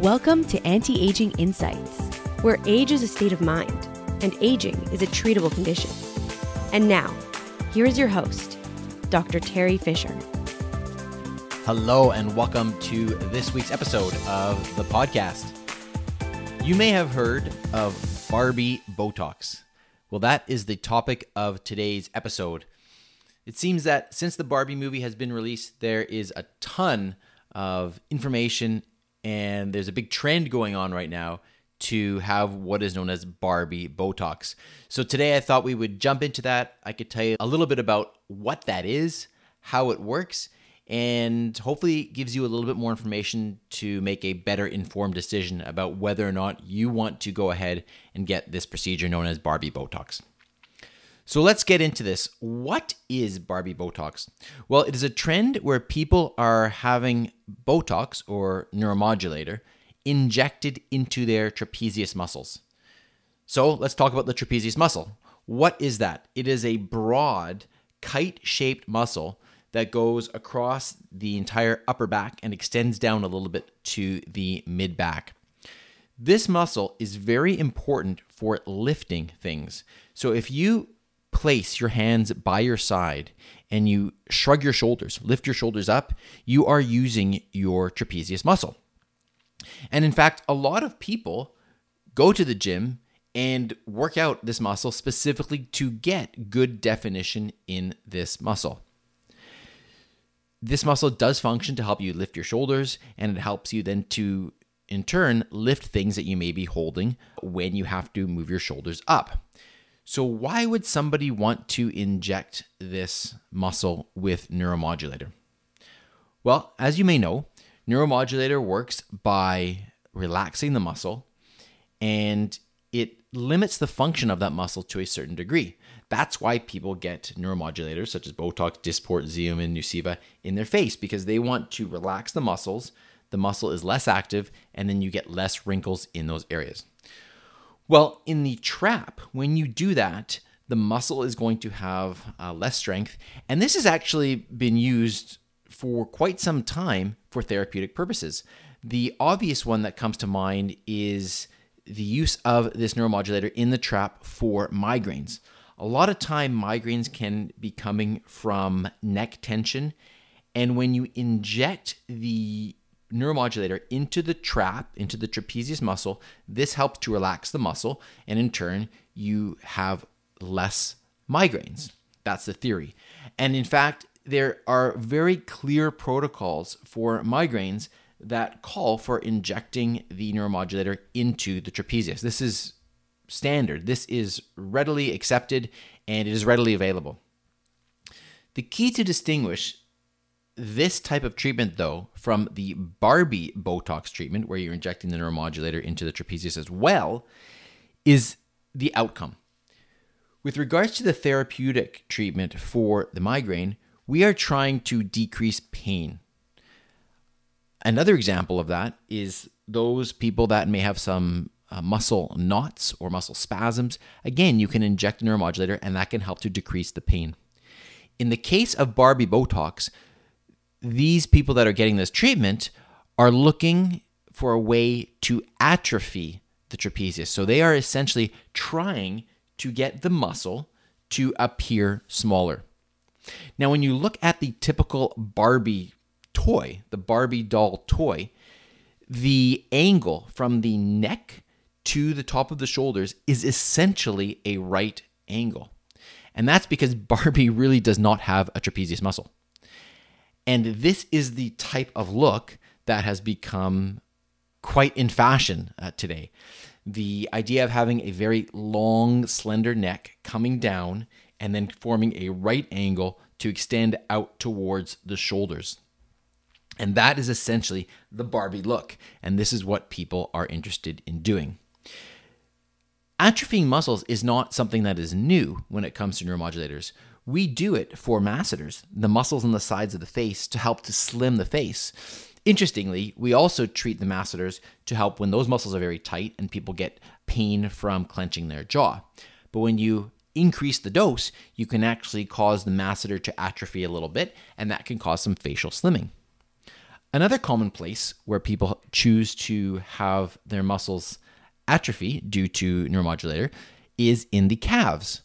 Welcome to Anti Aging Insights, where age is a state of mind and aging is a treatable condition. And now, here is your host, Dr. Teri Fisher. Hello, and welcome to this week's episode of the podcast. You may have heard of Barbie Botox. Well, that is the topic of today's episode. It seems that since the Barbie movie has been released, there is a ton of information and there's a big trend going on right now to have what is known as Barbie Botox. So today I thought we would jump into that. I could tell you a little bit about what that is, how it works, and hopefully gives you a little bit more information to make a better informed decision about whether or not you want to go ahead and get this procedure known as Barbie Botox. So let's get into this. What is Barbie Botox? Well, it is a trend where people are having Botox or neuromodulator injected into their trapezius muscles. So let's talk about the trapezius muscle. What is that? It is a broad, kite shaped muscle that goes across the entire upper back and extends down a little bit to the mid back. This muscle is very important for lifting things. So if you place your hands by your side and you shrug your shoulders, lift your shoulders up, you are using your trapezius muscle. And in fact, a lot of people go to the gym and work out this muscle specifically to get good definition in this muscle. This muscle does function to help you lift your shoulders and it helps you then to, in turn, lift things that you may be holding when you have to move your shoulders up. So, why would somebody want to inject this muscle with neuromodulator? Well, as you may know, neuromodulator works by relaxing the muscle and it limits the function of that muscle to a certain degree. That's why people get neuromodulators such as Botox, Dysport, Xeomin, Nuceiva in their face because they want to relax the muscles. The muscle is less active, and then you get less wrinkles in those areas. Well, in the trap, when you do that, the muscle is going to have uh, less strength. And this has actually been used for quite some time for therapeutic purposes. The obvious one that comes to mind is the use of this neuromodulator in the trap for migraines. A lot of time, migraines can be coming from neck tension. And when you inject the neuromodulator into the trap, into the trapezius muscle. This helps to relax the muscle, and in turn, you have less migraines. That's the theory. And in fact, there are very clear protocols for migraines that call for injecting the neuromodulator into the trapezius. This is standard, this is readily accepted, and it is readily available. The key to distinguish this type of treatment, though, from the Barbie Botox treatment, where you're injecting the neuromodulator into the trapezius as well, is the outcome. With regards to the therapeutic treatment for the migraine, we are trying to decrease pain. Another example of that is those people that may have some uh, muscle knots or muscle spasms. Again, you can inject a neuromodulator and that can help to decrease the pain. In the case of Barbie Botox, these people that are getting this treatment are looking for a way to atrophy the trapezius. So they are essentially trying to get the muscle to appear smaller. Now, when you look at the typical Barbie toy, the Barbie doll toy, the angle from the neck to the top of the shoulders is essentially a right angle. And that's because Barbie really does not have a trapezius muscle. And this is the type of look that has become quite in fashion uh, today. The idea of having a very long, slender neck coming down and then forming a right angle to extend out towards the shoulders. And that is essentially the Barbie look. And this is what people are interested in doing. Atrophying muscles is not something that is new when it comes to neuromodulators. We do it for masseters, the muscles on the sides of the face, to help to slim the face. Interestingly, we also treat the masseters to help when those muscles are very tight and people get pain from clenching their jaw. But when you increase the dose, you can actually cause the masseter to atrophy a little bit, and that can cause some facial slimming. Another common place where people choose to have their muscles atrophy due to neuromodulator is in the calves.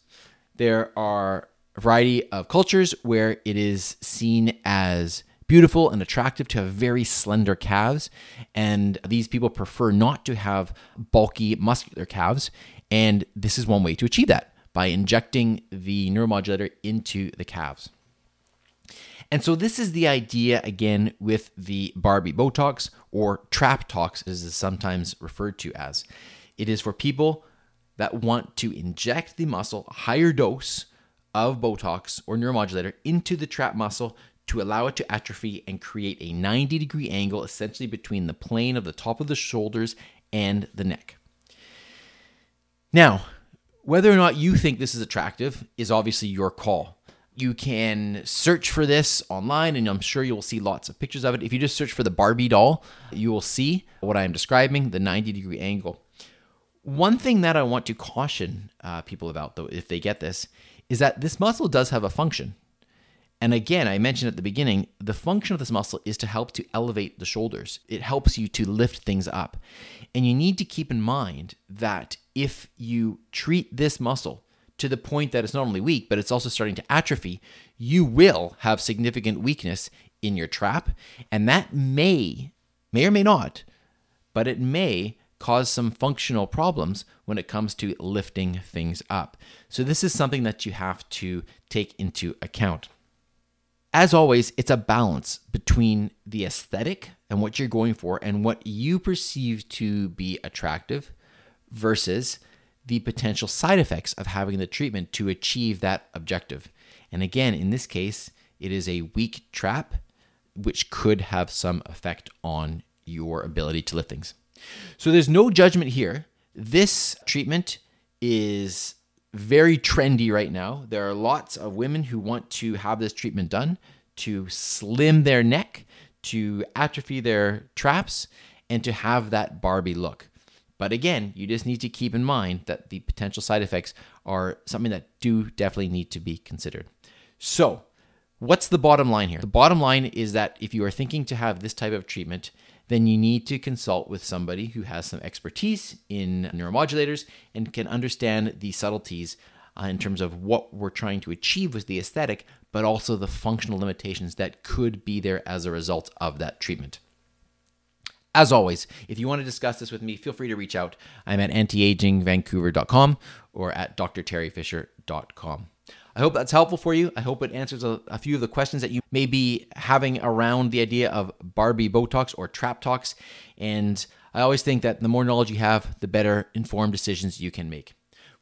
There are variety of cultures where it is seen as beautiful and attractive to have very slender calves. And these people prefer not to have bulky, muscular calves. And this is one way to achieve that by injecting the neuromodulator into the calves. And so, this is the idea again with the Barbie Botox or Trap Tox, as is sometimes referred to as. It is for people that want to inject the muscle, a higher dose of Botox or neuromodulator into the trap muscle to allow it to atrophy and create a 90 degree angle essentially between the plane of the top of the shoulders and the neck. Now, whether or not you think this is attractive is obviously your call. You can search for this online, and I'm sure you'll see lots of pictures of it. If you just search for the Barbie doll, you will see what I am describing the 90 degree angle. One thing that I want to caution uh, people about, though, if they get this, is that this muscle does have a function. And again, I mentioned at the beginning, the function of this muscle is to help to elevate the shoulders. It helps you to lift things up. And you need to keep in mind that if you treat this muscle to the point that it's not only weak, but it's also starting to atrophy, you will have significant weakness in your trap. And that may, may or may not, but it may cause some functional problems when it comes to lifting things up. So, this is something that you have to take into account. As always, it's a balance between the aesthetic and what you're going for and what you perceive to be attractive versus the potential side effects of having the treatment to achieve that objective. And again, in this case, it is a weak trap, which could have some effect on your ability to lift things. So there's no judgment here. This treatment is very trendy right now. There are lots of women who want to have this treatment done to slim their neck, to atrophy their traps, and to have that Barbie look. But again, you just need to keep in mind that the potential side effects are something that do definitely need to be considered. So, what's the bottom line here? The bottom line is that if you are thinking to have this type of treatment, then you need to consult with somebody who has some expertise in neuromodulators and can understand the subtleties uh, in terms of what we're trying to achieve with the aesthetic, but also the functional limitations that could be there as a result of that treatment. As always, if you want to discuss this with me, feel free to reach out. I'm at antiagingvancouver.com or at drterryfisher.com. I hope that's helpful for you. I hope it answers a, a, few of the questions that you may be having around the idea of Barbie Botox or Trap Tox. And I always think that the more knowledge you have, the better informed decisions you can make.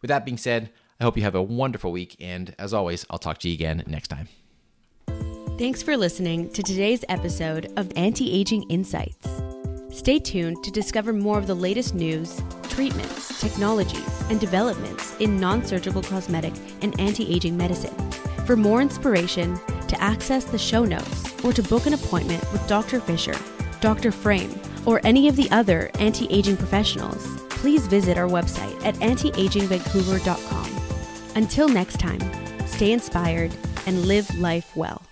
With that being said, I hope you have a wonderful week. And as always, I'll talk to you again next time. Thanks for listening to today's episode of Anti Aging Insights. Stay tuned to discover more of the latest news, treatments, technologies, and developments in non surgical cosmetic and anti aging medicine. For more inspiration, to access the show notes, or to book an appointment with Dr. Fisher, Dr. Frame, or any of the other anti aging professionals, please visit our website at antiagingvancouver.com. Until next time, stay inspired and live life well.